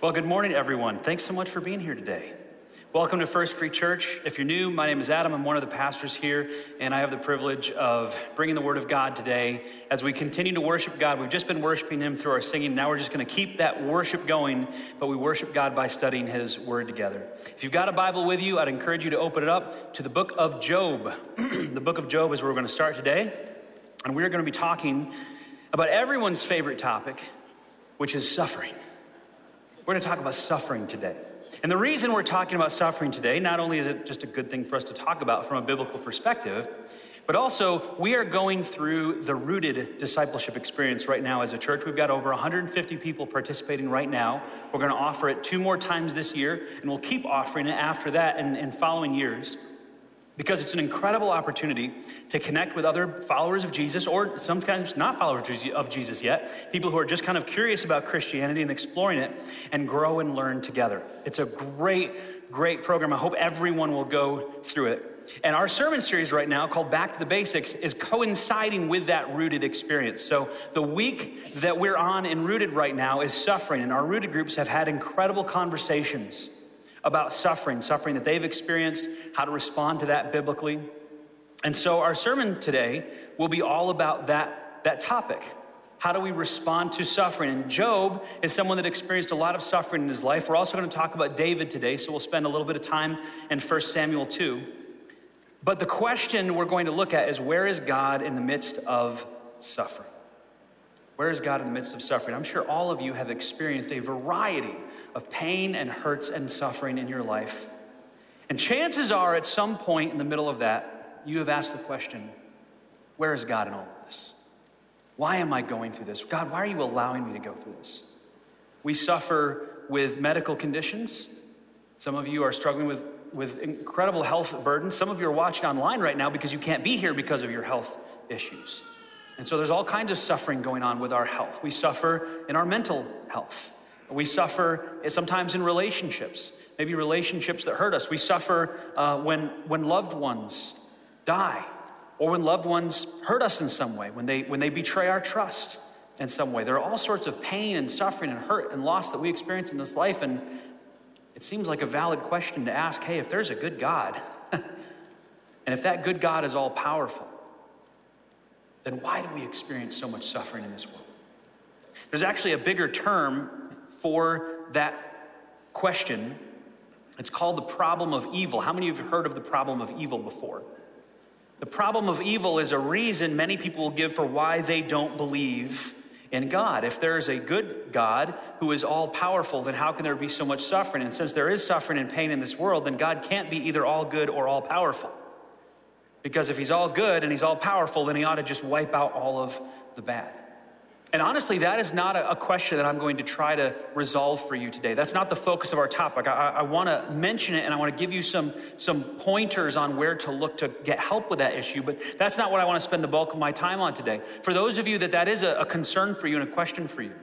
Well, good morning, everyone. Thanks so much for being here today. Welcome to First Free Church. If you're new, my name is Adam. I'm one of the pastors here, and I have the privilege of bringing the Word of God today as we continue to worship God. We've just been worshiping Him through our singing. Now we're just going to keep that worship going, but we worship God by studying His Word together. If you've got a Bible with you, I'd encourage you to open it up to the book of Job. the book of Job is where we're going to start today, and we're going to be talking about everyone's favorite topic, which is suffering. We're going to talk about suffering today. And the reason we're talking about suffering today, not only is it just a good thing for us to talk about from a biblical perspective, but also we are going through the rooted discipleship experience right now as a church. We've got over 150 people participating right now. We're going to offer it two more times this year, and we'll keep offering it after that and, in following years because it's an incredible opportunity to connect with other followers of Jesus, or sometimes not followers of Jesus yet, people who are just kind of curious about Christianity and exploring it, and grow and learn together. It's a great, great program. I hope everyone will go through it. And our sermon series right now, called Back to the Basics, is coinciding with that rooted experience. So the week that we're on in Rooted right now is suffering, and our rooted groups have had incredible conversations about suffering, suffering that they've experienced, how to respond to that biblically. And so our sermon today will be all about that, that topic. How do we respond to suffering? And Job is someone that experienced a lot of suffering in his life. We're also going to talk about David today, so we'll spend a little bit of time in 1 Samuel 2. But the question we're going to look at is where is God in the midst of suffering? Where is God in the midst of suffering? I'm sure all of you have experienced a variety of pain and hurts and suffering in your life. And chances are, at some point in the middle of that, you have asked the question where is God in all of this? Why am I going through this? God, why are you allowing me to go through this? We suffer with medical conditions. Some of you are struggling with, with incredible health burdens. Some of you are watching online right now because you can't be here because of your health issues. And so there's all kinds of suffering going on with our health. We suffer in our mental health. We suffer sometimes in relationships, maybe relationships that hurt us. We suffer uh, when, when loved ones die or when loved ones hurt us in some way, when they, when they betray our trust in some way. There are all sorts of pain and suffering and hurt and loss that we experience in this life. And it seems like a valid question to ask hey, if there's a good God, and if that good God is all powerful, then why do we experience so much suffering in this world? There's actually a bigger term for that question. It's called the problem of evil. How many of you have heard of the problem of evil before? The problem of evil is a reason many people will give for why they don't believe in God. If there is a good God who is all powerful, then how can there be so much suffering? And since there is suffering and pain in this world, then God can't be either all good or all powerful. Because if he's all good and he's all powerful, then he ought to just wipe out all of the bad. And honestly, that is not a, question that I'm going to try to resolve for you today. That's not the focus of our topic. I, I want to mention it and I want to give you some, some pointers on where to look to get help with that issue, but that's not what I want to spend the bulk of my time on today. For those of you that that is a, a concern for you and a question for you,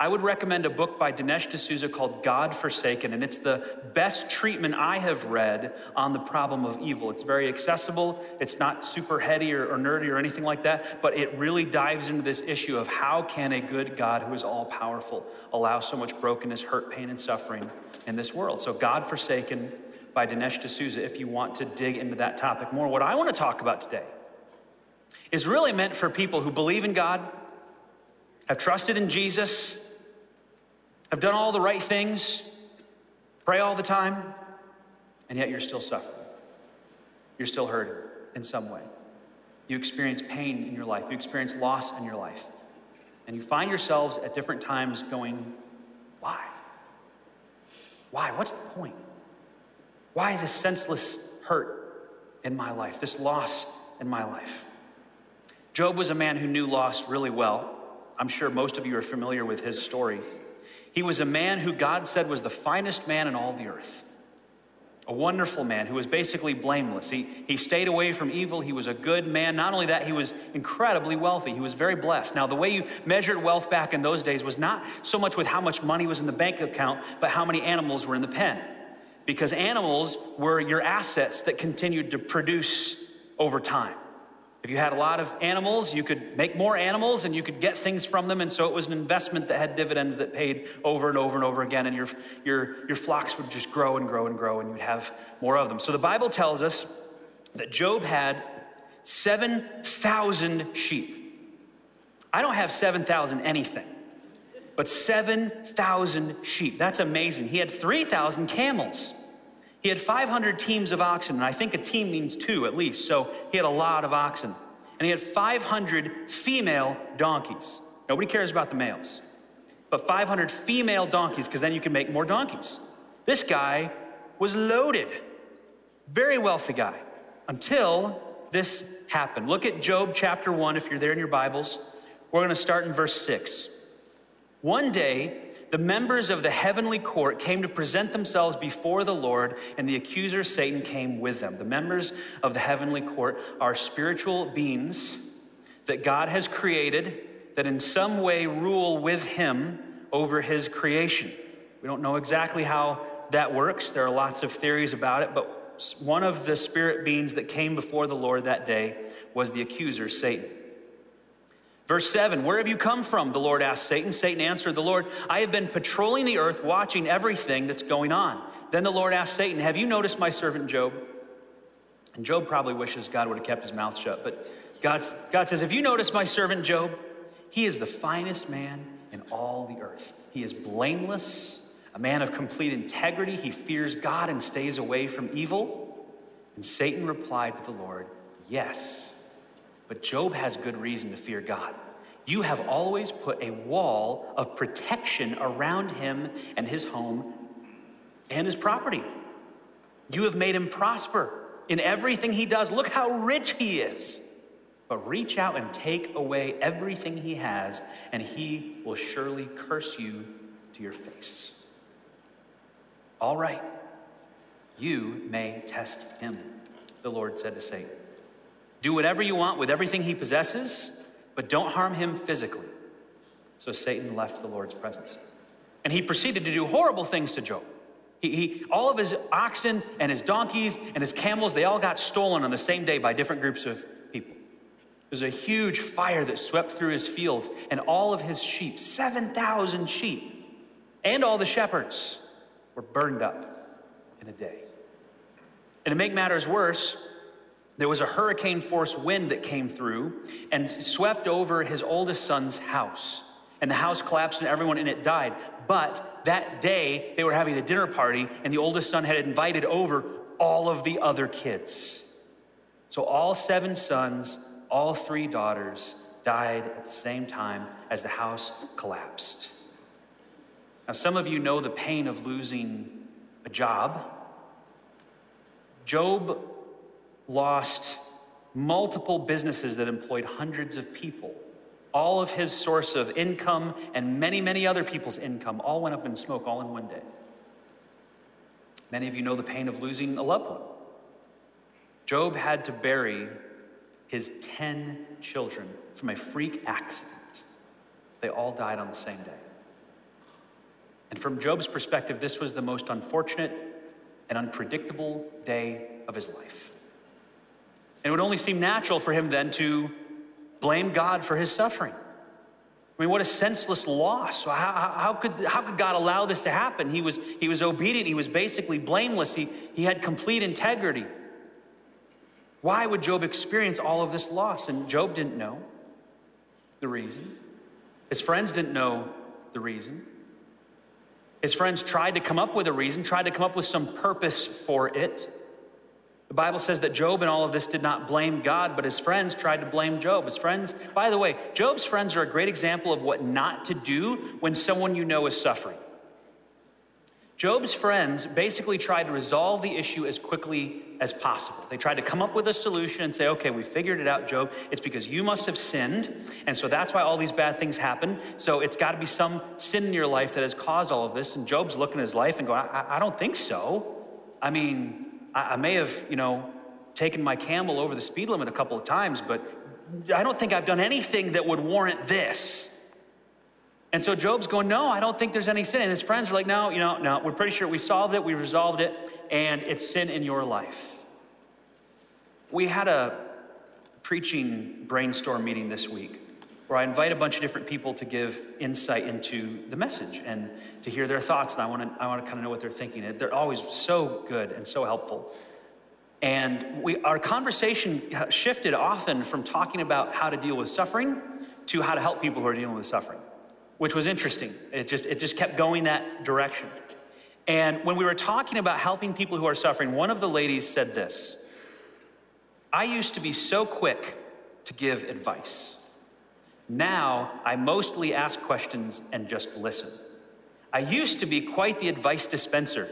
I would recommend a book by Dinesh D'Souza called God Forsaken, and it's the best treatment I have read on the problem of evil. It's very accessible, it's not super heady or, or nerdy or anything like that, but it really dives into this issue of how can a good God who is all powerful allow so much brokenness, hurt, pain, and suffering in this world. So, God Forsaken by Dinesh D'Souza, if you want to dig into that topic more. What I want to talk about today is really meant for people who believe in God, have trusted in Jesus, have done all the right things, pray all the time, and yet you're still suffering. You're still hurting in some way. You experience pain in your life, you experience loss in your life. And you find yourselves at different times going, Why? Why? What's the point? Why this senseless hurt in my life, this loss in my life? Job was a man who knew loss really well. I'm sure most of you are familiar with his story. He was a man who God said was the finest man in all the earth. A wonderful man who was basically blameless. He, he stayed away from evil. He was a good man. Not only that, he was incredibly wealthy. He was very blessed. Now, the way you measured wealth back in those days was not so much with how much money was in the bank account, but how many animals were in the pen. Because animals were your assets that continued to produce over time. If you had a lot of animals, you could make more animals and you could get things from them. And so it was an investment that had dividends that paid over and over and over again. And your, your, your flocks would just grow and grow and grow, and you'd have more of them. So the Bible tells us that Job had 7,000 sheep. I don't have 7,000 anything, but 7,000 sheep. That's amazing. He had 3,000 camels. He had 500 teams of oxen, and I think a team means two at least, so he had a lot of oxen. And he had 500 female donkeys. Nobody cares about the males, but 500 female donkeys, because then you can make more donkeys. This guy was loaded, very wealthy guy, until this happened. Look at Job chapter 1 if you're there in your Bibles. We're going to start in verse 6. One day, the members of the heavenly court came to present themselves before the Lord, and the accuser Satan came with them. The members of the heavenly court are spiritual beings that God has created that in some way rule with him over his creation. We don't know exactly how that works. There are lots of theories about it, but one of the spirit beings that came before the Lord that day was the accuser, Satan. Verse 7 Where have you come from? The Lord asked Satan. Satan answered the Lord, I have been patrolling the earth, watching everything that's going on. Then the Lord asked Satan, Have you noticed my servant Job? And Job probably wishes God would have kept his mouth shut. But God's, God says, If you notice my servant Job, he is the finest man in all the earth. He is blameless, a man of complete integrity. He fears God and stays away from evil. And Satan replied to the Lord, Yes. But Job has good reason to fear God. You have always put a wall of protection around him and his home and his property. You have made him prosper in everything he does. Look how rich he is. But reach out and take away everything he has, and he will surely curse you to your face. All right, you may test him, the Lord said to Satan. Do whatever you want with everything he possesses, but don't harm him physically. So Satan left the Lord's presence. And he proceeded to do horrible things to Job. He, he, all of his oxen and his donkeys and his camels, they all got stolen on the same day by different groups of people. There's a huge fire that swept through his fields, and all of his sheep, 7,000 sheep, and all the shepherds were burned up in a day. And to make matters worse, there was a hurricane force wind that came through and swept over his oldest son's house. And the house collapsed and everyone in it died. But that day, they were having a dinner party, and the oldest son had invited over all of the other kids. So all seven sons, all three daughters died at the same time as the house collapsed. Now, some of you know the pain of losing a job. Job lost multiple businesses that employed hundreds of people. All of his source of income and many, many other people's income all went up in smoke all in one day. Many of you know the pain of losing a loved one. Job had to bury his 10 children from a freak accident. They all died on the same day. And from Job's perspective, this was the most unfortunate and unpredictable day of his life. And it would only seem natural for him then to blame God for his suffering. I mean, what a senseless loss. How, how, could, how could God allow this to happen? He was, he was obedient, he was basically blameless, he, he had complete integrity. Why would Job experience all of this loss? And Job didn't know the reason. His friends didn't know the reason. His friends tried to come up with a reason, tried to come up with some purpose for it. The Bible says that Job in all of this did not blame God, but his friends tried to blame Job. His friends, by the way, Job's friends are a great example of what not to do when someone you know is suffering. Job's friends basically tried to resolve the issue as quickly as possible. They tried to come up with a solution and say, okay, we figured it out, Job. It's because you must have sinned. And so that's why all these bad things happen. So it's got to be some sin in your life that has caused all of this. And Job's looking at his life and going, I, I don't think so. I mean, I, I may have, you know, taken my camel over the speed limit a couple of times, but I don't think I've done anything that would warrant this. And so Job's going, No, I don't think there's any sin. And his friends are like, No, you know, no, we're pretty sure we solved it, we resolved it, and it's sin in your life. We had a preaching brainstorm meeting this week where I invite a bunch of different people to give insight into the message and to hear their thoughts. And I want to, I want to kind of know what they're thinking. They're always so good and so helpful. And we, our conversation shifted often from talking about how to deal with suffering to how to help people who are dealing with suffering, which was interesting. It just, it just kept going that direction. And when we were talking about helping people who are suffering, one of the ladies said this I used to be so quick to give advice. Now I mostly ask questions and just listen. I used to be quite the advice dispenser,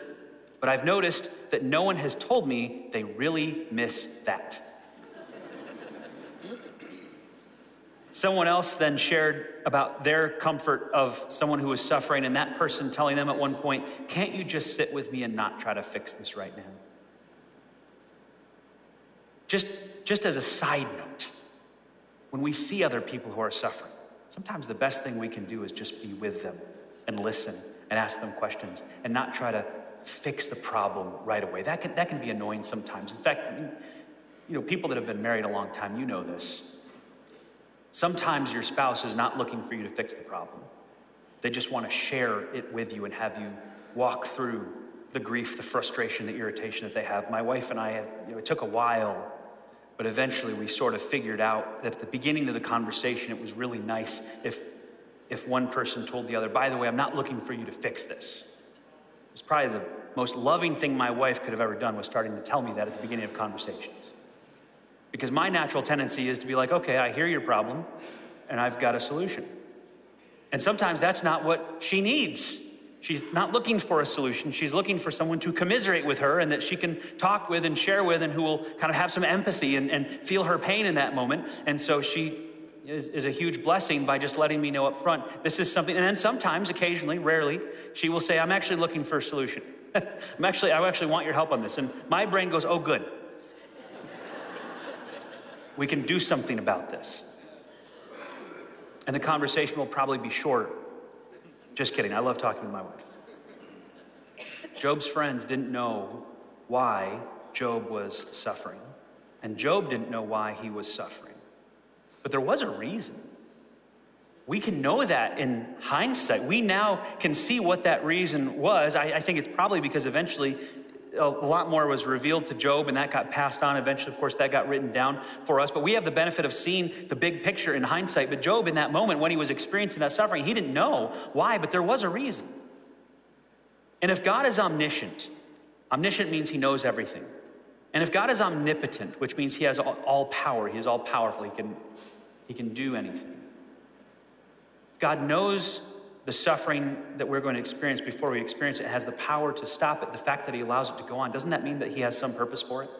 but I've noticed that no one has told me they really miss that. Someone else then shared about their comfort of someone who was suffering, and that person telling them at one point, Can't you just sit with me and not try to fix this right now? Just, just as a side note, when we see other people who are suffering, sometimes the best thing we can do is just be with them and listen and ask them questions and not try to fix the problem right away. That can, that can be annoying sometimes. In fact, you know, people that have been married a long time, you know this. Sometimes your spouse is not looking for you to fix the problem. They just want to share it with you and have you walk through the grief, the frustration, the irritation that they have. My wife and I, have, you know, it took a while but eventually we sort of figured out that at the beginning of the conversation, it was really nice if, if one person told the other, by the way, I'm not looking for you to fix this. It was probably the most loving thing my wife could have ever done was starting to tell me that at the beginning of conversations. Because my natural tendency is to be like, okay, I hear your problem and I've got a solution. And sometimes that's not what she needs. She's not looking for a solution. She's looking for someone to commiserate with her and that she can talk with and share with and who will kind of have some empathy and, and feel her pain in that moment. And so she is, is, a huge blessing by just letting me know up front this is something. And then sometimes, occasionally, rarely, she will say, I'm actually looking for a solution. I'm actually, I actually want your help on this. And my brain goes, oh, good. we can do something about this. And the conversation will probably be shorter. Just kidding. I love talking to my wife. Job's friends didn't know why Job was suffering, and Job didn't know why he was suffering. But there was a reason. We can know that in hindsight. We now can see what that reason was. I, I think it's probably because eventually a lot more was revealed to Job, and that got passed on. Eventually, of course, that got written down for us. But we have the benefit of seeing the big picture in hindsight. But Job, in that moment, when he was experiencing that suffering, he didn't know why, but there was a reason. And if God is omniscient, omniscient means he knows everything. And if God is omnipotent, which means he has all, power, he is all powerful, he can, he can do anything. If God knows the suffering that we're going to experience before we experience it has the power to stop it. The fact that He allows it to go on, doesn't that mean that He has some purpose for it?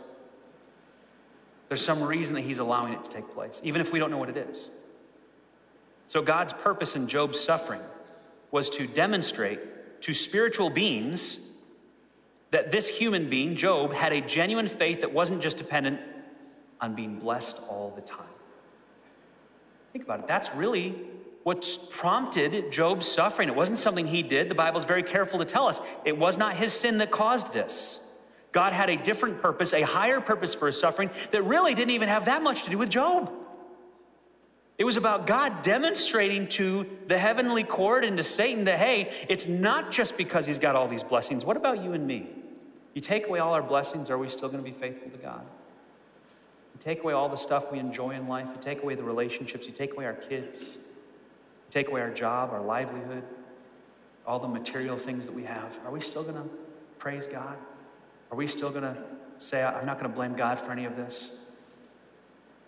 There's some reason that He's allowing it to take place, even if we don't know what it is. So, God's purpose in Job's suffering was to demonstrate to spiritual beings that this human being, Job, had a genuine faith that wasn't just dependent on being blessed all the time. Think about it. That's really what prompted Job's suffering. It wasn't something he did. The Bible is very careful to tell us it was not his sin that caused this. God had a different purpose, a higher purpose for his suffering that really didn't even have that much to do with Job. It was about God demonstrating to the heavenly court and to Satan that, hey, it's not just because he's got all these blessings. What about you and me? You take away all our blessings, are we still going to be faithful to God? You take away all the stuff we enjoy in life, you take away the relationships, you take away our kids, take away our job, our livelihood, all the material things that we have, are we still going to praise God? Are we still going to say, I'm not going to blame God for any of this?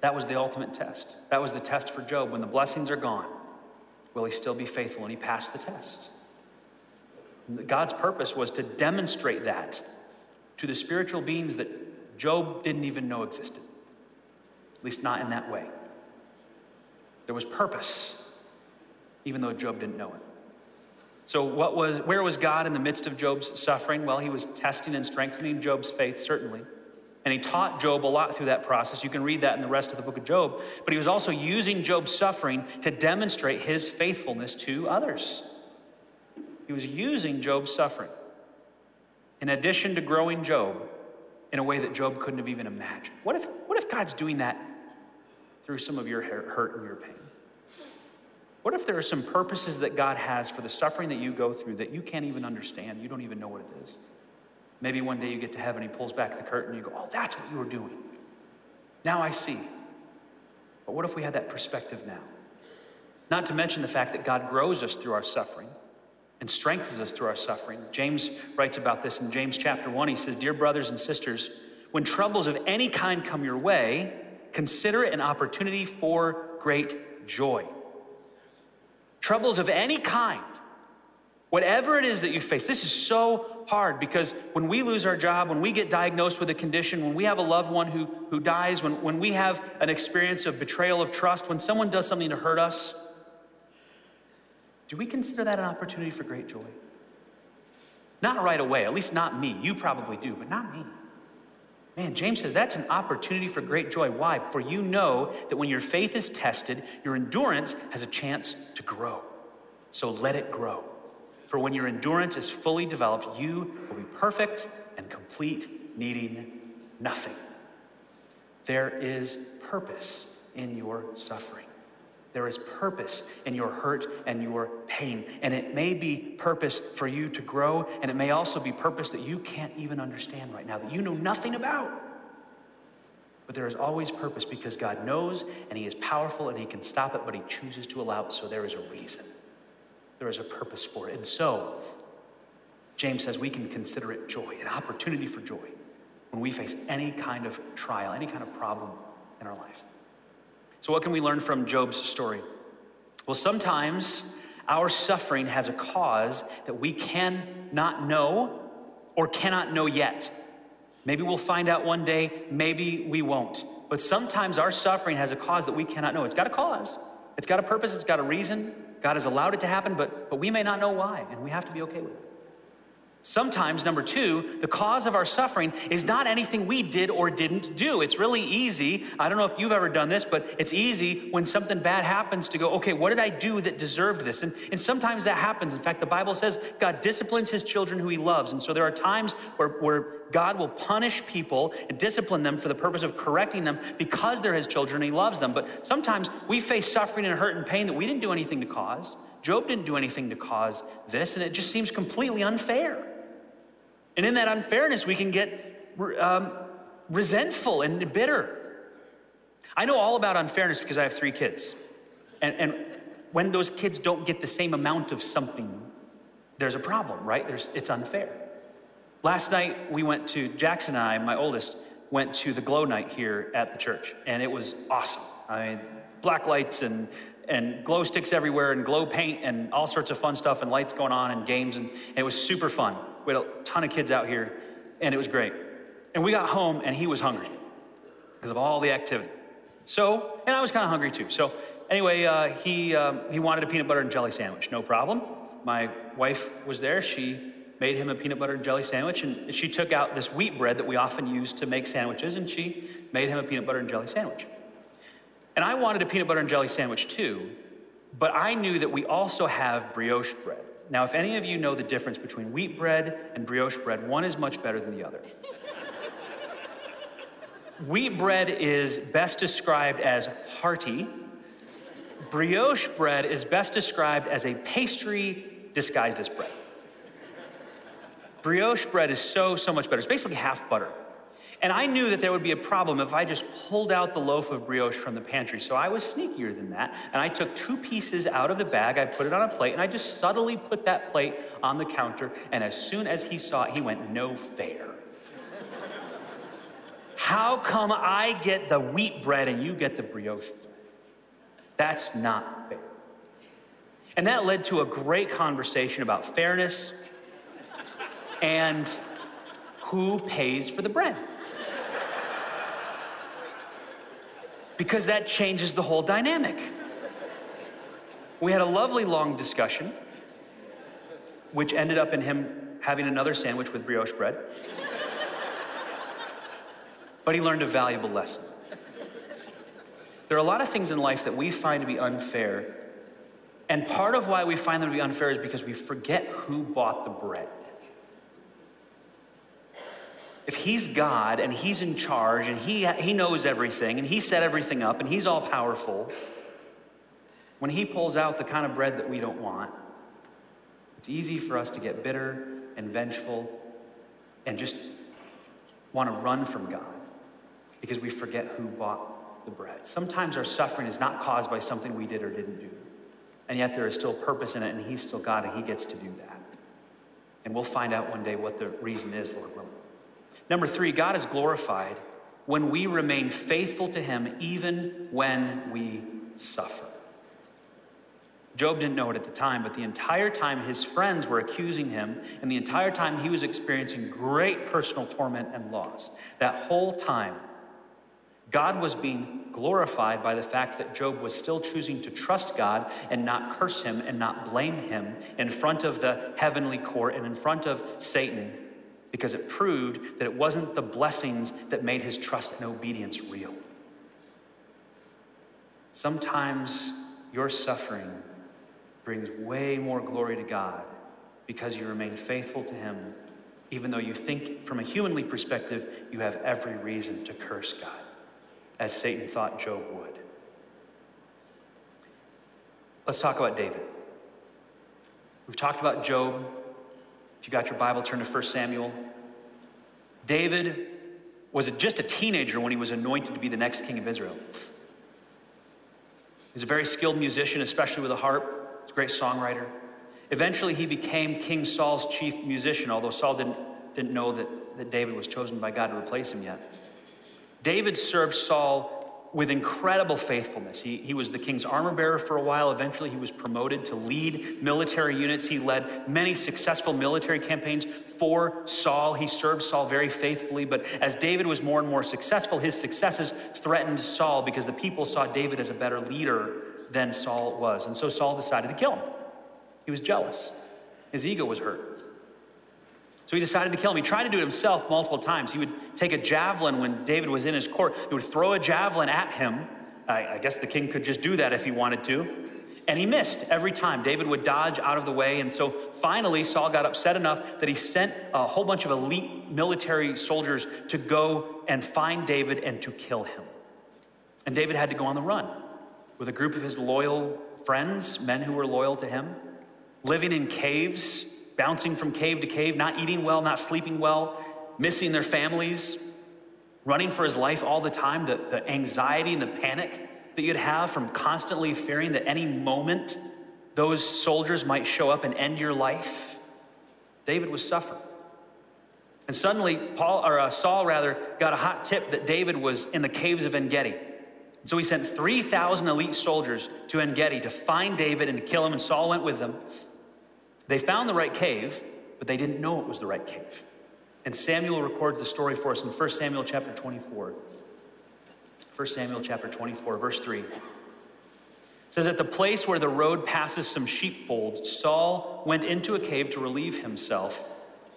That was the ultimate test. That was the test for Job. When the blessings are gone, will he still be faithful? And he passed the test. God's purpose was to demonstrate that to the spiritual beings that Job didn't even know existed, at least not in that way. There was purpose even though Job didn't know it. So, what was, where was God in the midst of Job's suffering? Well, he was testing and strengthening Job's faith, certainly. And he taught Job a lot through that process. You can read that in the rest of the book of Job. But he was also using Job's suffering to demonstrate his faithfulness to others. He was using Job's suffering in addition to growing Job in a way that Job couldn't have even imagined. What if, what if God's doing that through some of your hurt and your pain? What if there are some purposes that God has for the suffering that you go through that you can't even understand? You don't even know what it is. Maybe one day you get to heaven, He pulls back the curtain, and you go, Oh, that's what you were doing. Now I see. But what if we had that perspective now? Not to mention the fact that God grows us through our suffering and strengthens us through our suffering. James writes about this in James chapter 1. He says, Dear brothers and sisters, when troubles of any kind come your way, consider it an opportunity for great joy. Troubles of any kind, whatever it is that you face, this is so hard because when we lose our job, when we get diagnosed with a condition, when we have a loved one who, who dies, when, when we have an experience of betrayal of trust, when someone does something to hurt us, do we consider that an opportunity for great joy? Not right away, at least not me. You probably do, but not me. Man, James says that's an opportunity for great joy. Why? For you know that when your faith is tested, your endurance has a chance to grow. So let it grow. For when your endurance is fully developed, you will be perfect and complete, needing nothing. There is purpose in your suffering. There is purpose in your hurt and your pain. And it may be purpose for you to grow, and it may also be purpose that you can't even understand right now, that you know nothing about. But there is always purpose because God knows and He is powerful and He can stop it, but He chooses to allow it. So there is a reason. There is a purpose for it. And so, James says we can consider it joy, an opportunity for joy, when we face any kind of trial, any kind of problem in our life. So, what can we learn from Job's story? Well, sometimes our suffering has a cause that we cannot know or cannot know yet. Maybe we'll find out one day, maybe we won't. But sometimes our suffering has a cause that we cannot know. It's got a cause, it's got a purpose, it's got a reason. God has allowed it to happen, but, but we may not know why, and we have to be okay with it. Sometimes, number two, the cause of our suffering is not anything we did or didn't do. It's really easy. I don't know if you've ever done this, but it's easy when something bad happens to go, okay, what did I do that deserved this? And, and sometimes that happens. In fact, the Bible says God disciplines his children who he loves. And so there are times where, where God will punish people and discipline them for the purpose of correcting them because they're his children and he loves them. But sometimes we face suffering and hurt and pain that we didn't do anything to cause. Job didn't do anything to cause this, and it just seems completely unfair. And in that unfairness, we can get um, resentful and bitter. I know all about unfairness because I have three kids. And, and when those kids don't get the same amount of something, there's a problem, right? There's, it's unfair. Last night, we went to, Jackson and I, my oldest, went to the glow night here at the church, and it was awesome. I mean, black lights and, and glow sticks everywhere, and glow paint, and all sorts of fun stuff, and lights going on, and games, and, and it was super fun. We had a ton of kids out here, and it was great. And we got home, and he was hungry because of all the activity. So, and I was kind of hungry too. So, anyway, uh, he, um, he wanted a peanut butter and jelly sandwich. No problem. My wife was there. She made him a peanut butter and jelly sandwich, and she took out this wheat bread that we often use to make sandwiches, and she made him a peanut butter and jelly sandwich. And I wanted a peanut butter and jelly sandwich too, but I knew that we also have brioche bread. Now, if any of you know the difference between wheat bread and brioche bread, one is much better than the other. wheat bread is best described as hearty. Brioche bread is best described as a pastry disguised as bread. Brioche bread is so, so much better. It's basically half butter. And I knew that there would be a problem if I just pulled out the loaf of brioche from the pantry. So I was sneakier than that. And I took two pieces out of the bag, I put it on a plate, and I just subtly put that plate on the counter. And as soon as he saw it, he went, No fair. How come I get the wheat bread and you get the brioche bread? That's not fair. And that led to a great conversation about fairness and who pays for the bread. Because that changes the whole dynamic. We had a lovely long discussion, which ended up in him having another sandwich with brioche bread. but he learned a valuable lesson. There are a lot of things in life that we find to be unfair. And part of why we find them to be unfair is because we forget who bought the bread. If he's God and he's in charge and he, he knows everything and he set everything up and he's all powerful, when he pulls out the kind of bread that we don't want, it's easy for us to get bitter and vengeful and just want to run from God because we forget who bought the bread. Sometimes our suffering is not caused by something we did or didn't do. And yet there is still purpose in it, and He's still God, and He gets to do that. And we'll find out one day what the reason is, Lord willing. Number three, God is glorified when we remain faithful to Him even when we suffer. Job didn't know it at the time, but the entire time his friends were accusing him, and the entire time he was experiencing great personal torment and loss. That whole time, God was being glorified by the fact that Job was still choosing to trust God and not curse him and not blame him in front of the heavenly court and in front of Satan because it proved that it wasn't the blessings that made his trust and obedience real. Sometimes your suffering brings way more glory to God because you remain faithful to Him, even though you think, from a humanly perspective, you have every reason to curse God as Satan thought Job would. Let's talk about David. We've talked about Job. If you got your Bible, turn to 1 Samuel. David was just a teenager when he was anointed to be the next king of Israel. He's a very skilled musician, especially with a harp. He's a great songwriter. Eventually, he became King Saul's chief musician, although Saul didn't, didn't know that, that David was chosen by God to replace him yet. David served Saul with incredible faithfulness. He, he was the king's armor bearer for a while. Eventually, he was promoted to lead military units. He led many successful military campaigns for Saul. He served Saul very faithfully. But as David was more and more successful, his successes threatened Saul because the people saw David as a better leader than Saul was. And so Saul decided to kill him. He was jealous, his ego was hurt. So he decided to kill him. He tried to do it himself multiple times. He would take a javelin when David was in his court, he would throw a javelin at him. I, I guess the king could just do that if he wanted to. And he missed every time. David would dodge out of the way. And so finally, Saul got upset enough that he sent a whole bunch of elite military soldiers to go and find David and to kill him. And David had to go on the run with a group of his loyal friends, men who were loyal to him, living in caves bouncing from cave to cave, not eating well, not sleeping well, missing their families, running for his life all the time, the, the anxiety and the panic that you'd have from constantly fearing that any moment those soldiers might show up and end your life. David was suffering. And suddenly, Paul or uh, Saul rather got a hot tip that David was in the caves of En Gedi. So he sent 3,000 elite soldiers to En Gedi to find David and to kill him, and Saul went with them. They found the right cave, but they didn't know it was the right cave. And Samuel records the story for us in 1 Samuel chapter 24. 1 Samuel chapter 24, verse 3. It says, At the place where the road passes some sheepfolds, Saul went into a cave to relieve himself.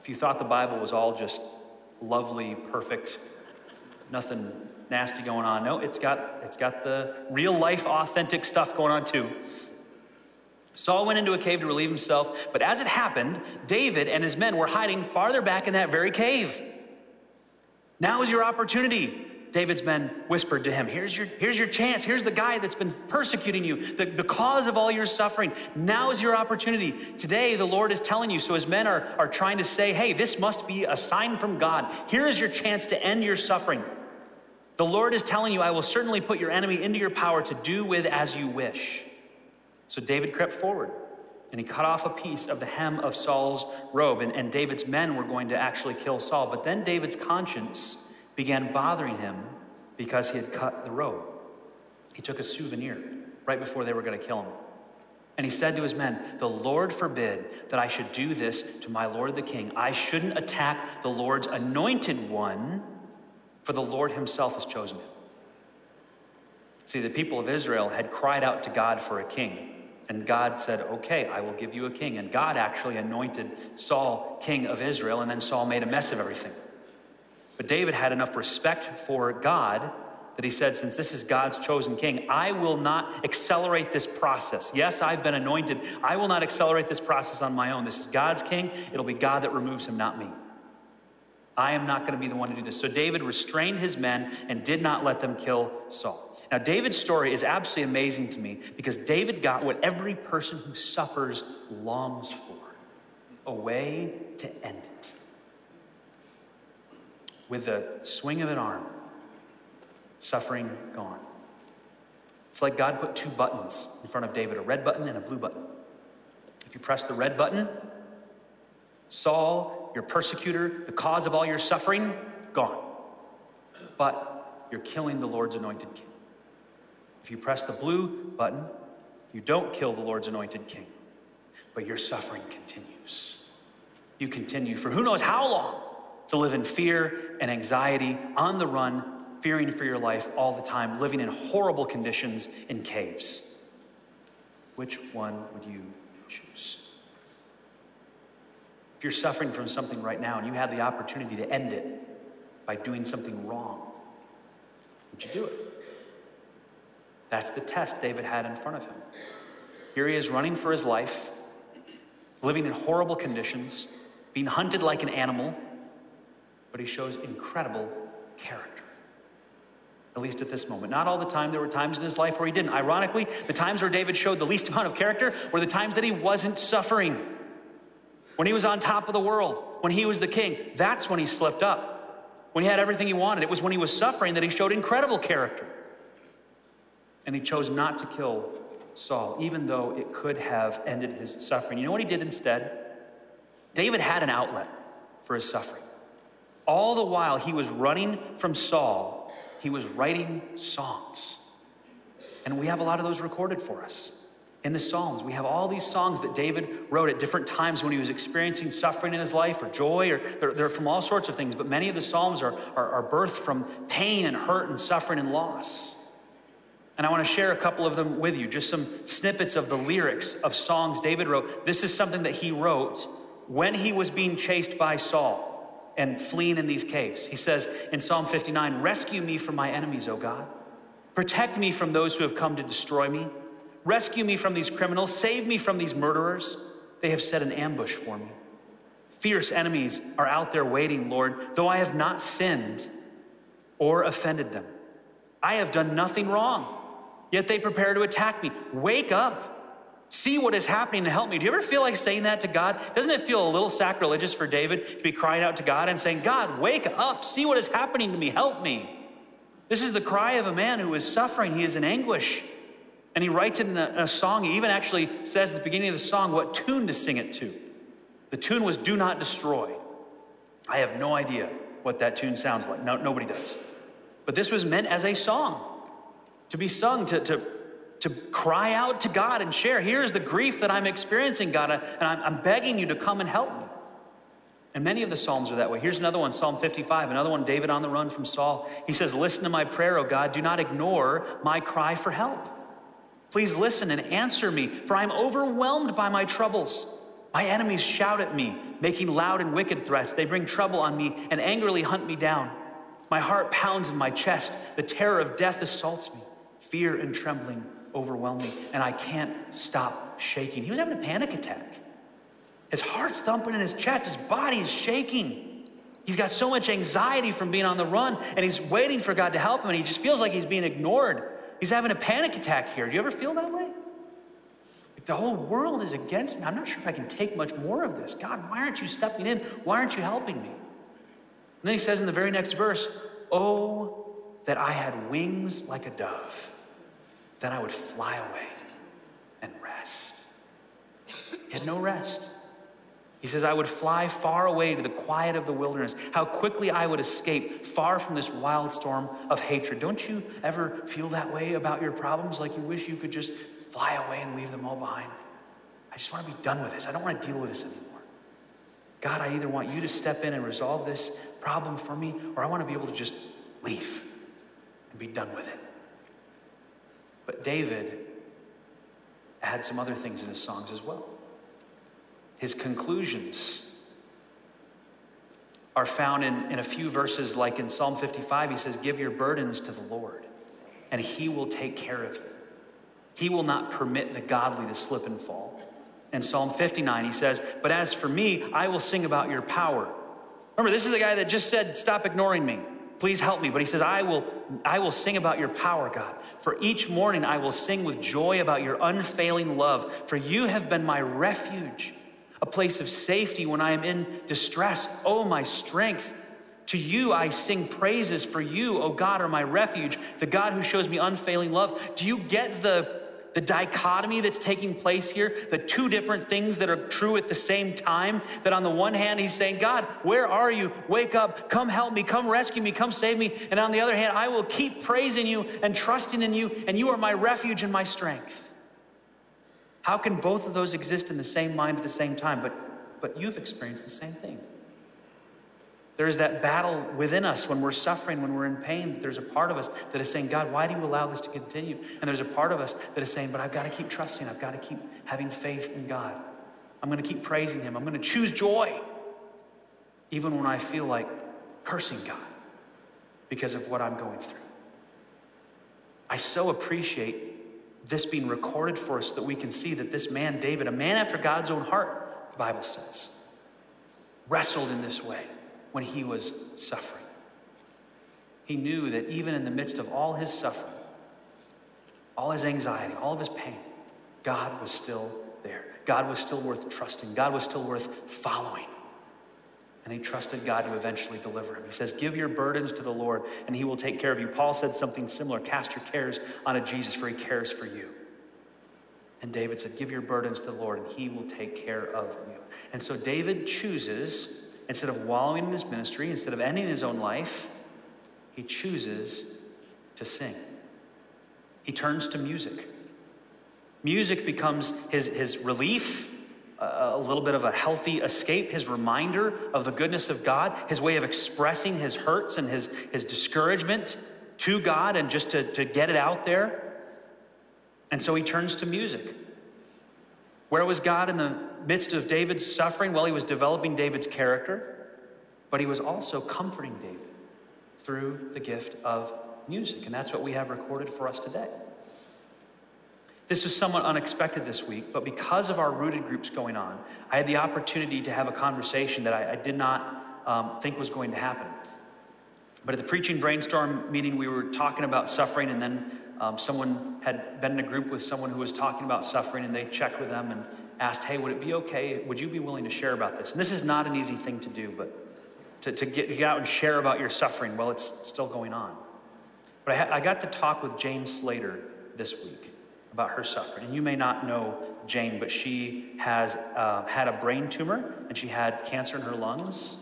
If you thought the Bible was all just lovely, perfect, nothing nasty going on, no, it's got, it's got the real life, authentic stuff going on too. Saul went into a cave to relieve himself, but as it happened, David and his men were hiding farther back in that very cave. Now is your opportunity. David's men whispered to him, Here's your, here's your chance. Here's the guy that's been persecuting you, the, the cause of all your suffering. Now is your opportunity. Today, the Lord is telling you. So his men are, are trying to say, Hey, this must be a sign from God. Here is your chance to end your suffering. The Lord is telling you, I will certainly put your enemy into your power to do with as you wish. So David crept forward and he cut off a piece of the hem of Saul's robe. And, and David's men were going to actually kill Saul. But then David's conscience began bothering him because he had cut the robe. He took a souvenir right before they were going to kill him. And he said to his men, The Lord forbid that I should do this to my Lord the king. I shouldn't attack the Lord's anointed one, for the Lord himself has chosen him. See, the people of Israel had cried out to God for a king. And God said, Okay, I will give you a king. And God actually anointed Saul king of Israel, and then Saul made a mess of everything. But David had enough respect for God that he said, Since this is God's chosen king, I will not accelerate this process. Yes, I've been anointed. I will not accelerate this process on my own. This is God's king. It'll be God that removes him, not me. I am not going to be the one to do this. So David restrained his men and did not let them kill Saul. Now, David's story is absolutely amazing to me because David got what every person who suffers longs for a way to end it. With a swing of an arm, suffering gone. It's like God put two buttons in front of David a red button and a blue button. If you press the red button, Saul, your persecutor, the cause of all your suffering, gone. But you're killing the Lord's anointed king. If you press the blue button, you don't kill the Lord's anointed king, but your suffering continues. You continue for who knows how long to live in fear and anxiety, on the run, fearing for your life all the time, living in horrible conditions in caves. Which one would you choose? If you're suffering from something right now and you had the opportunity to end it by doing something wrong, would you do it? That's the test David had in front of him. Here he is running for his life, living in horrible conditions, being hunted like an animal, but he shows incredible character. At least at this moment. Not all the time. There were times in his life where he didn't. Ironically, the times where David showed the least amount of character were the times that he wasn't suffering. When he was on top of the world, when he was the king, that's when he slipped up. When he had everything he wanted, it was when he was suffering that he showed incredible character. And he chose not to kill Saul, even though it could have ended his suffering. You know what he did instead? David had an outlet for his suffering. All the while he was running from Saul, he was writing songs. And we have a lot of those recorded for us in the Psalms. We have all these songs that David wrote at different times when he was experiencing suffering in his life or joy, or they're, they're from all sorts of things. But many of the Psalms are, are, are birthed from pain and hurt and suffering and loss. And I want to share a couple of them with you, just some snippets of the lyrics of songs David wrote. This is something that he wrote when he was being chased by Saul and fleeing in these caves. He says in Psalm 59 Rescue me from my enemies, O God. Protect me from those who have come to destroy me. Rescue me from these criminals. Save me from these murderers. They have set an ambush for me. Fierce enemies are out there waiting, Lord, though I have not sinned or offended them. I have done nothing wrong, yet they prepare to attack me. Wake up See what is happening to help me. Do you ever feel like saying that to God? Doesn't it feel a little sacrilegious for David to be crying out to God and saying, God, wake up, see what is happening to me, help me? This is the cry of a man who is suffering, he is in anguish. And he writes it in a, a song. He even actually says at the beginning of the song what tune to sing it to. The tune was Do Not Destroy. I have no idea what that tune sounds like. No, nobody does. But this was meant as a song to be sung, to, to to cry out to God and share. Here's the grief that I'm experiencing, God, and I'm, I'm begging you to come and help me. And many of the Psalms are that way. Here's another one, Psalm 55, another one, David on the run from Saul. He says, Listen to my prayer, O God. Do not ignore my cry for help. Please listen and answer me, for I'm overwhelmed by my troubles. My enemies shout at me, making loud and wicked threats. They bring trouble on me and angrily hunt me down. My heart pounds in my chest. The terror of death assaults me. Fear and trembling overwhelm me, and I can't stop shaking. He was having a panic attack. His heart's thumping in his chest, his body is shaking. He's got so much anxiety from being on the run, and he's waiting for God to help him, and he just feels like he's being ignored. He's having a panic attack here. Do you ever feel that way? The whole world is against me. I'm not sure if I can take much more of this. God, why aren't you stepping in? Why aren't you helping me? And then he says in the very next verse, Oh, that I had wings like a dove then I would fly away and rest. He had no rest. He says, I would fly far away to the quiet of the wilderness. How quickly I would escape far from this wild storm of hatred. Don't you ever feel that way about your problems? Like you wish you could just fly away and leave them all behind? I just want to be done with this. I don't want to deal with this anymore. God, I either want you to step in and resolve this problem for me, or I want to be able to just leave and be done with it. But David had some other things in his songs as well. His conclusions are found in, in a few verses, like in Psalm 55, he says, Give your burdens to the Lord, and he will take care of you. He will not permit the godly to slip and fall. In Psalm 59, he says, But as for me, I will sing about your power. Remember, this is the guy that just said, Stop ignoring me. Please help me. But he says, I will, I will sing about your power, God. For each morning I will sing with joy about your unfailing love. For you have been my refuge, a place of safety when I am in distress. Oh, my strength. To you I sing praises for you, O God, are my refuge, the God who shows me unfailing love. Do you get the the dichotomy that's taking place here, the two different things that are true at the same time. That on the one hand, he's saying, God, where are you? Wake up, come help me, come rescue me, come save me. And on the other hand, I will keep praising you and trusting in you, and you are my refuge and my strength. How can both of those exist in the same mind at the same time? But, but you've experienced the same thing. There is that battle within us when we're suffering, when we're in pain. There's a part of us that is saying, God, why do you allow this to continue? And there's a part of us that is saying, but I've got to keep trusting. I've got to keep having faith in God. I'm going to keep praising Him. I'm going to choose joy, even when I feel like cursing God because of what I'm going through. I so appreciate this being recorded for us that we can see that this man, David, a man after God's own heart, the Bible says, wrestled in this way when he was suffering. He knew that even in the midst of all his suffering, all his anxiety, all of his pain, God was still there. God was still worth trusting. God was still worth following. And he trusted God to eventually deliver him. He says, Give your burdens to the Lord, and he will take care of you. Paul said something similar cast your cares onto Jesus, for he cares for you. And David said, Give your burdens to the Lord, and he will take care of you. And so David chooses instead of wallowing in his ministry, instead of ending his own life, he chooses to sing. He turns to music. Music becomes his, his relief, a little bit of a healthy escape, his reminder of the goodness of God, his way of expressing his hurts and his, his discouragement to God and just to, to get it out there. And so he turns to music. Where was God in the midst of David's suffering? Well, he was developing David's character, but he was also comforting David through the gift of music. And that's what we have recorded for us today. This was somewhat unexpected this week, but because of our rooted groups going on, I had the opportunity to have a conversation that I, I did not um, think was going to happen. But at the preaching brainstorm meeting, we were talking about suffering, and then um, someone had been in a group with someone who was talking about suffering, and they checked with them and asked, Hey, would it be okay? Would you be willing to share about this? And this is not an easy thing to do, but to, to, get, to get out and share about your suffering while it's still going on. But I, ha- I got to talk with Jane Slater this week about her suffering. And you may not know Jane, but she has uh, had a brain tumor and she had cancer in her lungs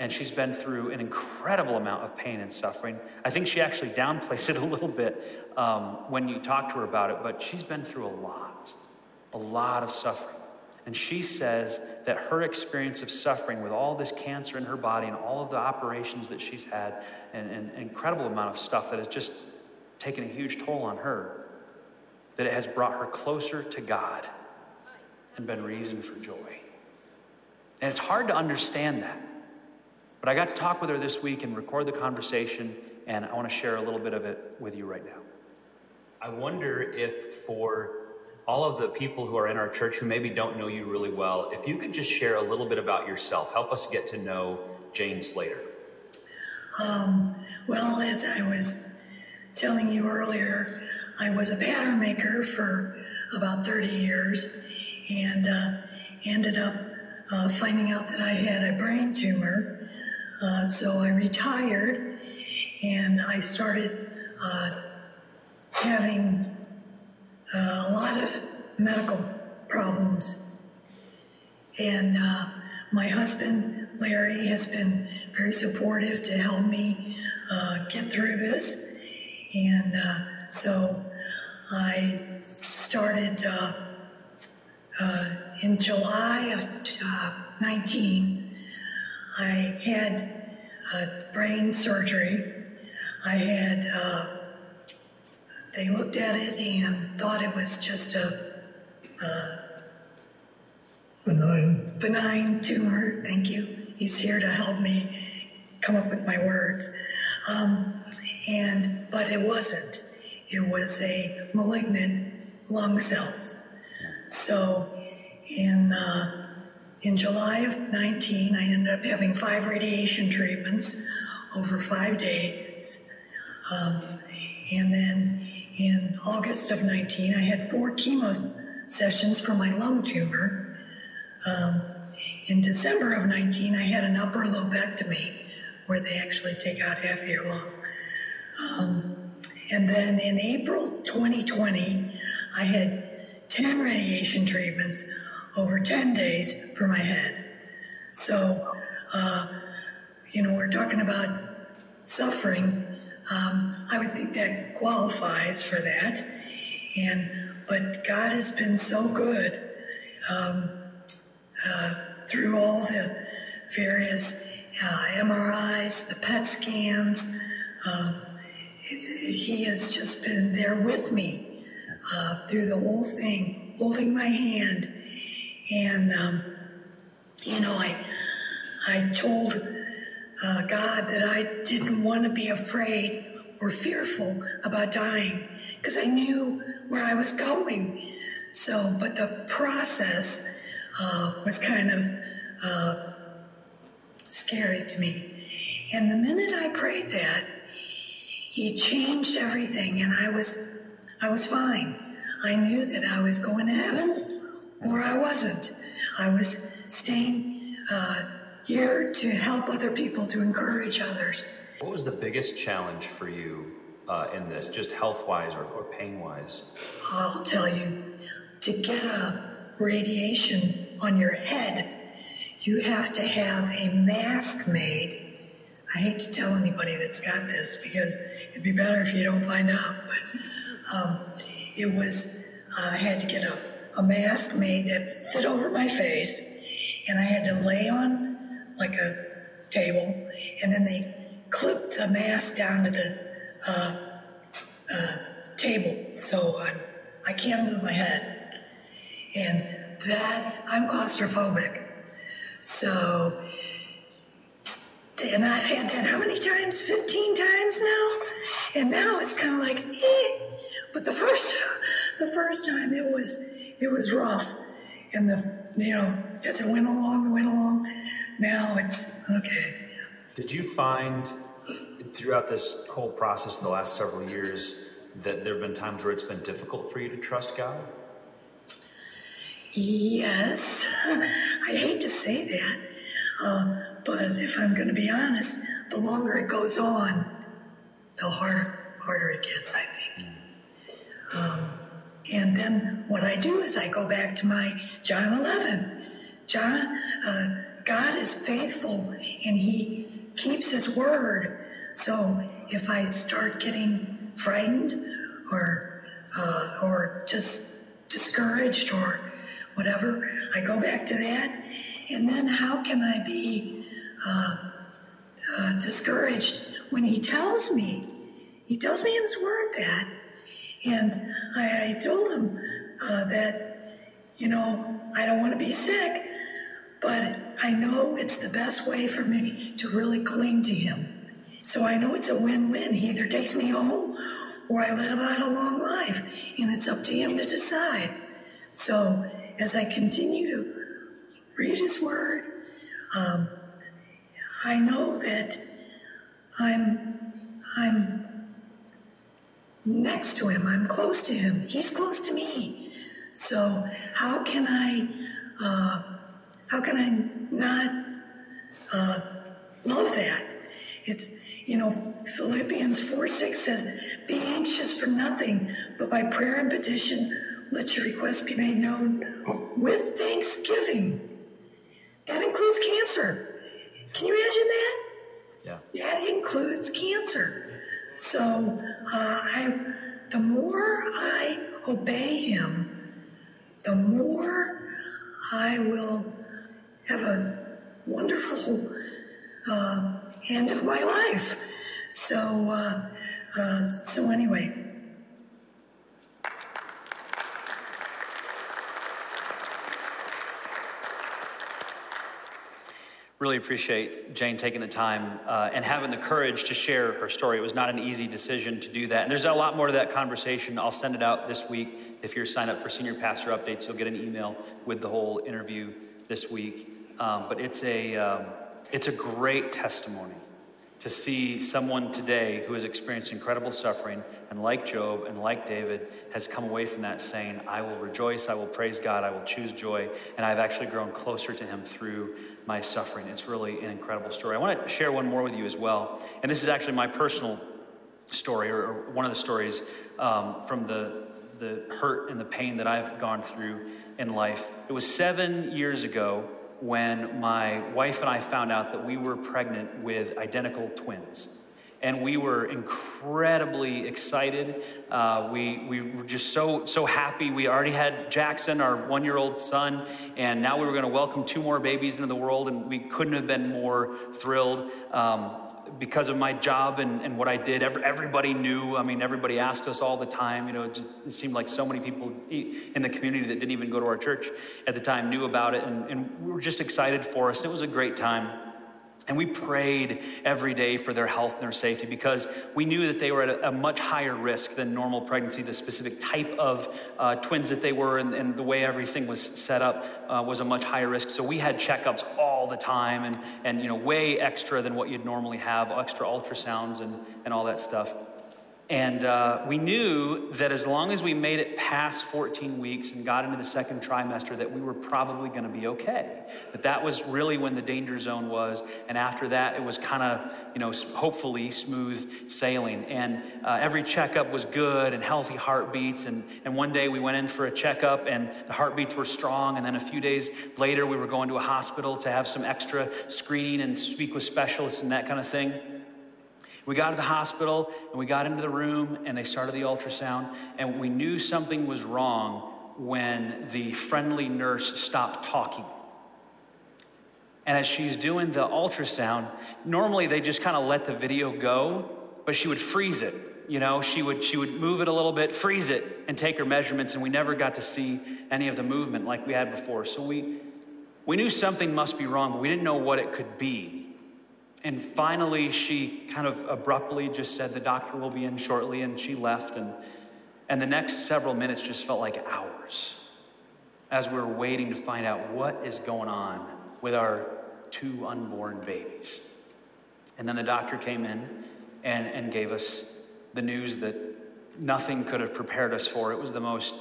and she's been through an incredible amount of pain and suffering. I think she actually downplays it a little bit um, when you talk to her about it, but she's been through a lot, a lot of suffering. And she says that her experience of suffering with all this cancer in her body and all of the operations that she's had and an incredible amount of stuff that has just taken a huge toll on her, that it has brought her closer to God and been reason for joy. And it's hard to understand that but I got to talk with her this week and record the conversation, and I want to share a little bit of it with you right now. I wonder if for all of the people who are in our church who maybe don't know you really well, if you could just share a little bit about yourself, help us get to know Jane Slater. Um, well, as I was telling you earlier, I was a pattern maker for about 30 years and uh, ended up uh, finding out that I had a brain tumor uh, so I retired and I started uh, having uh, a lot of medical problems. And uh, my husband, Larry, has been very supportive to help me get through this. And uh, so I started in July of 19 I had uh, brain surgery. I had, uh, they looked at it and thought it was just a, a benign. benign tumor. Thank you. He's here to help me come up with my words. Um, and, but it wasn't. It was a malignant lung cells. So in, uh, in July of 19, I ended up having five radiation treatments over five days. Um, and then in August of 19, I had four chemo sessions for my lung tumor. Um, in December of 19, I had an upper lobectomy where they actually take out half your lung. Um, and then in April 2020, I had 10 radiation treatments over 10 days for my head. So, uh, you know, we're talking about suffering. Um, I would think that qualifies for that. And, but God has been so good um, uh, through all the various uh, MRIs, the PET scans. Um, he has just been there with me uh, through the whole thing, holding my hand and, um, you know, I, I told uh, God that I didn't want to be afraid or fearful about dying because I knew where I was going. So, but the process uh, was kind of uh, scary to me. And the minute I prayed that, he changed everything and I was, I was fine. I knew that I was going to heaven or I wasn't. I was staying uh, here to help other people, to encourage others. What was the biggest challenge for you uh, in this, just health wise or, or pain wise? I'll tell you, to get a radiation on your head, you have to have a mask made. I hate to tell anybody that's got this because it'd be better if you don't find out, but um, it was, uh, I had to get a a mask made that fit over my face, and I had to lay on like a table, and then they clipped the mask down to the uh, uh, table, so I'm I can't move my head, and that I'm claustrophobic, so. And I've had that how many times? 15 times now? And now it's kind of like, eh. But the first, the first time it was, it was rough. And the, you know, as it went along, it went along, now it's okay. Did you find throughout this whole process in the last several years that there have been times where it's been difficult for you to trust God? Yes. I hate to say that. Uh, but if I'm going to be honest, the longer it goes on, the harder, harder it gets, I think. Um, and then what I do is I go back to my John 11. John, uh, God is faithful and he keeps his word. So if I start getting frightened or, uh, or just discouraged or whatever, I go back to that. And then how can I be uh, uh, discouraged when he tells me? He tells me in his word that and I, I told him uh, that, you know, I don't want to be sick, but I know it's the best way for me to really cling to him. So I know it's a win win. He either takes me home or I live out a long life, and it's up to him to decide. So as I continue to read his word, um, I know that I'm I'm next to him. I'm close to him. He's close to me. So how can I, uh, how can I not uh, love that? It's, you know, Philippians 4 6 says, Be anxious for nothing, but by prayer and petition, let your requests be made known with thanksgiving. That includes cancer. Can you imagine that? Yeah. That includes cancer. So uh, I, the more I obey Him, the more I will have a wonderful uh, end of my life. So, uh, uh so anyway. Really appreciate Jane taking the time uh, and having the courage to share her story. It was not an easy decision to do that. And there's a lot more to that conversation. I'll send it out this week. If you're signed up for Senior Pastor Updates, you'll get an email with the whole interview this week. um, but it's a, um, it's a great testimony to see someone today who has experienced incredible suffering and like Job and like David has come away from that saying, I will rejoice, I will praise God, I will choose joy, and I've actually grown closer to him through my suffering. It's really an incredible story. I want to share one more with you as well. And this is actually my personal story, or, one of the stories um, from the, the hurt and the pain that I've gone through in life. It was seven years ago when my wife and I found out that we were pregnant with identical twins. And we were incredibly excited. Uh, we, we were just so, so happy. We already had Jackson, our one year old son, and now we were going to welcome two more babies into the world, and we couldn't have been more thrilled. Um, because of my job and, and what I did, every, everybody knew. I mean, everybody asked us all the time. You know, it, just, it seemed like so many people in the community that didn't even go to our church at the time knew about it, and, and we were just excited for us. It was a great time. And we prayed every day for their health and their safety because we knew that they were at a, a much higher risk than normal pregnancy. The specific type of uh, twins that they were and, and, the way everything was set up uh, was a much higher risk. So we had checkups all the time and, and you know, way extra than what you'd normally have, extra ultrasounds and, and all that stuff. And uh, we knew that as long as we made it past 14 weeks and got into the second trimester, that we were probably going to be okay. That that was really when the danger zone was. And after that, it was kind of, you know, hopefully smooth sailing. And uh, every checkup was good and healthy heartbeats. And, and one day we went in for a checkup and the heartbeats were strong. And then a few days later, we were going to a hospital to have some extra screening and speak with specialists and that kind of thing. We got to the hospital and we got into the room and they started the ultrasound, and we knew something was wrong when the friendly nurse stopped talking. And as she's doing the ultrasound, normally they just kind of let the video go, but she would freeze it. You know, she would she would move it a little bit, freeze it, and take her measurements, and we never got to see any of the movement like we had before. So we we knew something must be wrong, but we didn't know what it could be. And finally, she kind of abruptly just said, The doctor will be in shortly, and she left. And, and the next several minutes just felt like hours as we were waiting to find out what is going on with our two unborn babies. And then the doctor came in and, and gave us the news that nothing could have prepared us for. It was the most,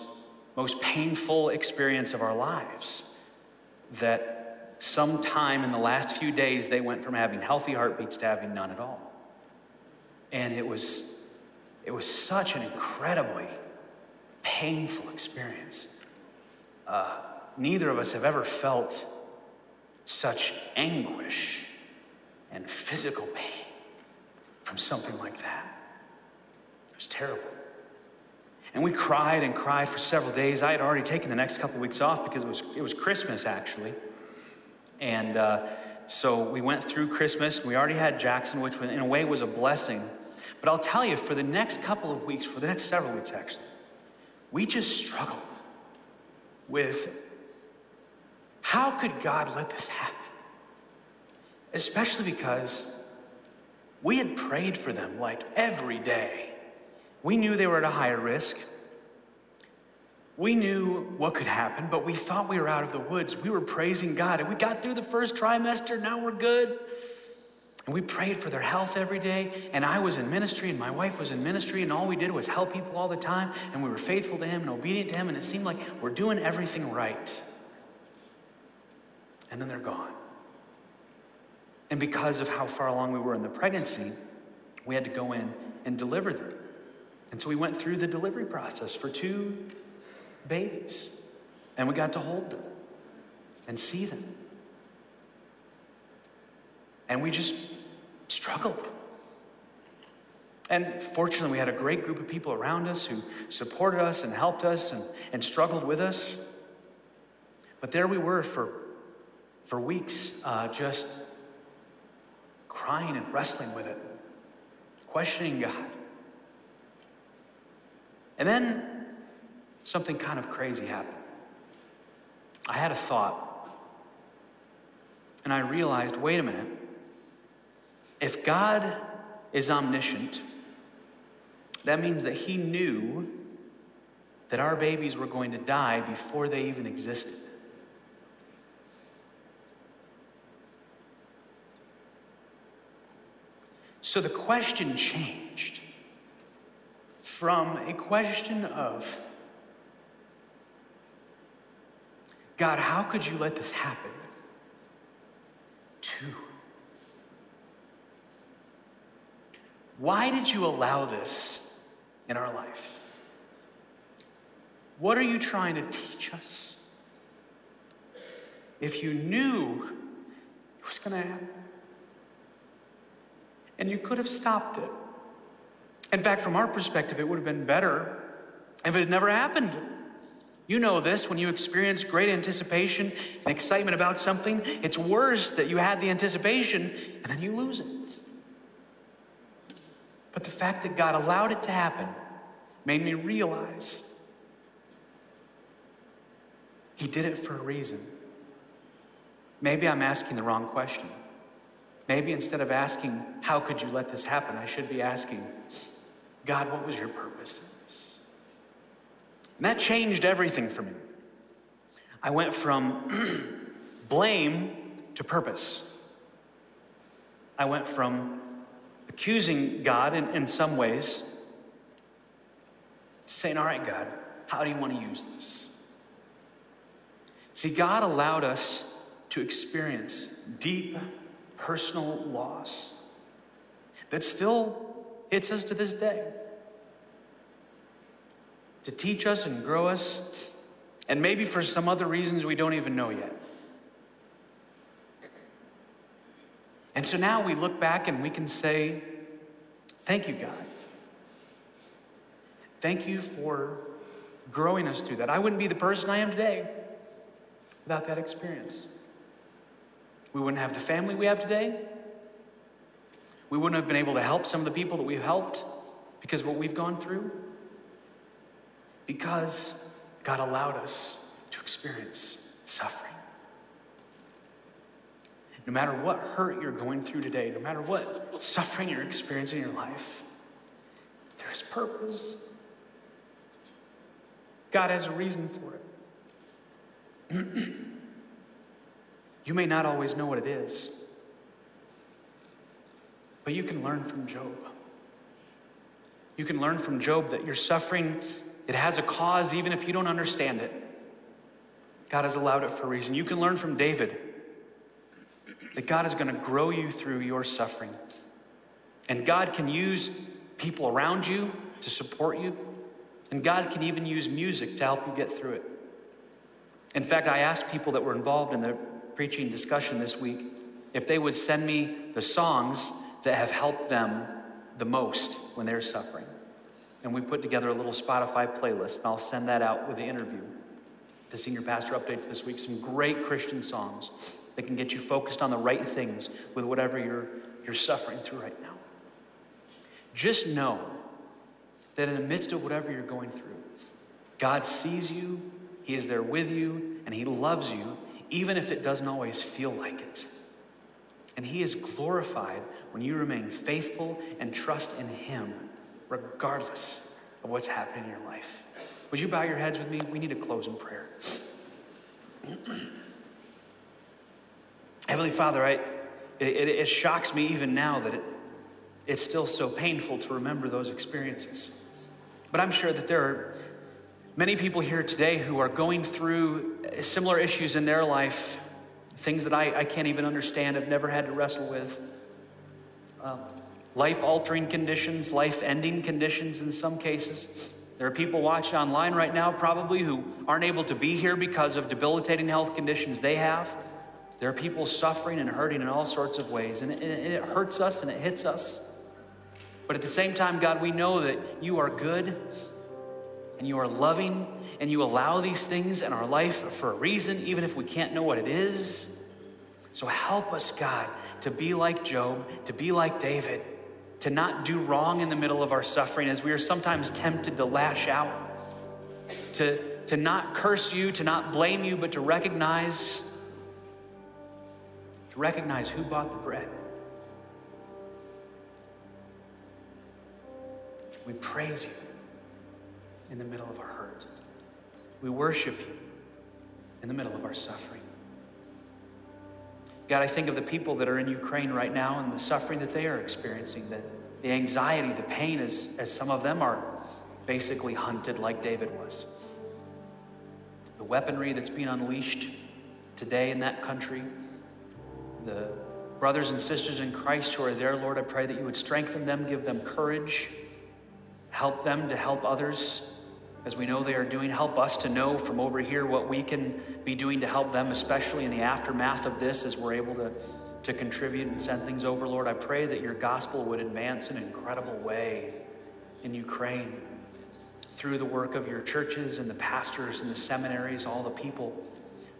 most painful experience of our lives that sometime in the last few days, they went from having healthy heartbeats to having none at all. And it was, it was such an incredibly painful experience. Uh, neither of us have ever felt such anguish and physical pain from something like that. It was terrible. And we cried and cried for several days. I had already taken the next couple of weeks off because it was, it was Christmas, actually. And uh, so we went through Christmas. We already had Jackson, which in a way was a blessing. But I'll tell you, for the next couple of weeks, for the next several weeks actually, we just struggled with how could God let this happen? Especially because we had prayed for them like every day. We knew they were at a higher risk. We knew what could happen, but we thought we were out of the woods. We were praising God, and we got through the first trimester. Now we're good. And we prayed for their health every day. And I was in ministry, and my wife was in ministry, and all we did was help people all the time. And we were faithful to Him and obedient to Him, and it seemed like we're doing everything right. And then they're gone. And because of how far along we were in the pregnancy, we had to go in and deliver them. And so we went through the delivery process for two babies. And we got to hold them and see them. And we just struggled. And fortunately, we had a great group of people around us who supported us and helped us and, and struggled with us. But there we were for, for weeks, uh, just crying and wrestling with it, questioning God. And then something kind of crazy happened. I had a thought. And I realized wait a minute. If God is omniscient, that means that He knew that our babies were going to die before they even existed. So the question changed from a question of, God, how could you let this happen? Two. why did you allow this in our life? What are you trying to teach us? If you knew it was going to happen, and you could have stopped it. In fact, from our perspective, it would have been better if it had never happened. You know this when you experience great anticipation and excitement about something, it's worse that you had the anticipation and then you lose it. But the fact that God allowed it to happen made me realize He did it for a reason. Maybe I'm asking the wrong question. Maybe instead of asking, How could you let this happen? I should be asking, God, what was your purpose in this? And that changed everything for me. I went from blame to purpose. I went from accusing God in, in some ways, saying, All right, God, how do you want to use this? See, God allowed us to experience deep personal loss that still hits us to this day. To teach us and grow us, and maybe for some other reasons we don't even know yet. And so now we look back and we can say, Thank you, God. Thank you for growing us through that. I wouldn't be the person I am today without that experience. We wouldn't have the family we have today. We wouldn't have been able to help some of the people that we've helped because of what we've gone through. Because God allowed us to experience suffering. No matter what hurt you're going through today, no matter what suffering you're experiencing in your life, there's purpose. God has a reason for it. You may not always know what it is, but you can learn from Job. You can learn from Job that your suffering, it has a cause even if you don't understand it. God has allowed it for a reason. You can learn from David that God is going to grow you through your suffering. And God can use people around you to support you. And God can even use music to help you get through it. In fact, I asked people that were involved in the preaching discussion this week if they would send me the songs that have helped them the most when they're suffering. And we put together a little Spotify playlist, and I'll send that out with the interview. The senior pastor updates this week some great Christian songs that can get you focused on the right things with whatever you're, you're suffering through right now. Just know that in the midst of whatever you're going through, God sees you, He is there with you, and He loves you, even if it doesn't always feel like it. And He is glorified when you remain faithful and trust in Him, regardless of what's happening in your life. Would you bow your heads with me? We need to close in prayer. Heavenly Father, I, it, it, shocks me even now that it, it's still so painful to remember those experiences. But I'm sure that there are Many people here today who are going through similar issues in their life, things that I, I can't even understand, I've never had to wrestle with. Uh, life altering conditions, life ending conditions in some cases. There are people watching online right now, probably, who aren't able to be here because of debilitating health conditions they have. There are people suffering and hurting in all sorts of ways, and it, it hurts us and it hits us. But at the same time, God, we know that you are good and you are loving and you allow these things in our life for a reason, even if we can't know what it is. So help us, God, to be like Job, to be like David, to not do wrong in the middle of our suffering as we are sometimes tempted to lash out, to, to not curse you, to not blame you, but to recognize, to recognize who bought the bread. We praise you in the middle of our hurt. We worship you in the middle of our suffering. God, I think of the people that are in Ukraine right now and the suffering that they are experiencing, the, the anxiety, the pain, as, as some of them are basically hunted like David was. The weaponry that's being unleashed today in that country, the brothers and sisters in Christ who are there, Lord, I pray that you would strengthen them, give them courage, help them to help others as we know they are doing. Help us to know from over here what we can be doing to help them, especially in the aftermath of this, as we're able to, to contribute and send things over. Lord, I pray that your gospel would advance in an incredible way in Ukraine through the work of your churches and the pastors and the seminaries, all the people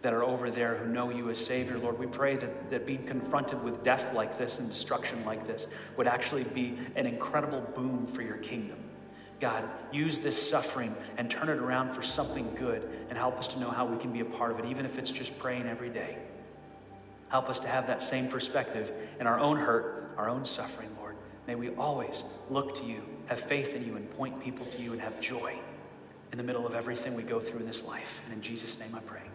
that are over there who know you as Savior, Lord. We pray that, that being confronted with death like this and destruction like this would actually be an incredible boon for your kingdom. God, use this suffering and turn it around for something good and help us to know how we can be a part of it, even if it's just praying every day. Help us to have that same perspective in our own hurt, our own suffering, Lord. May we always look to you, have faith in you, and point people to you and have joy in the middle of everything we go through in this life. And in Jesus' name I pray.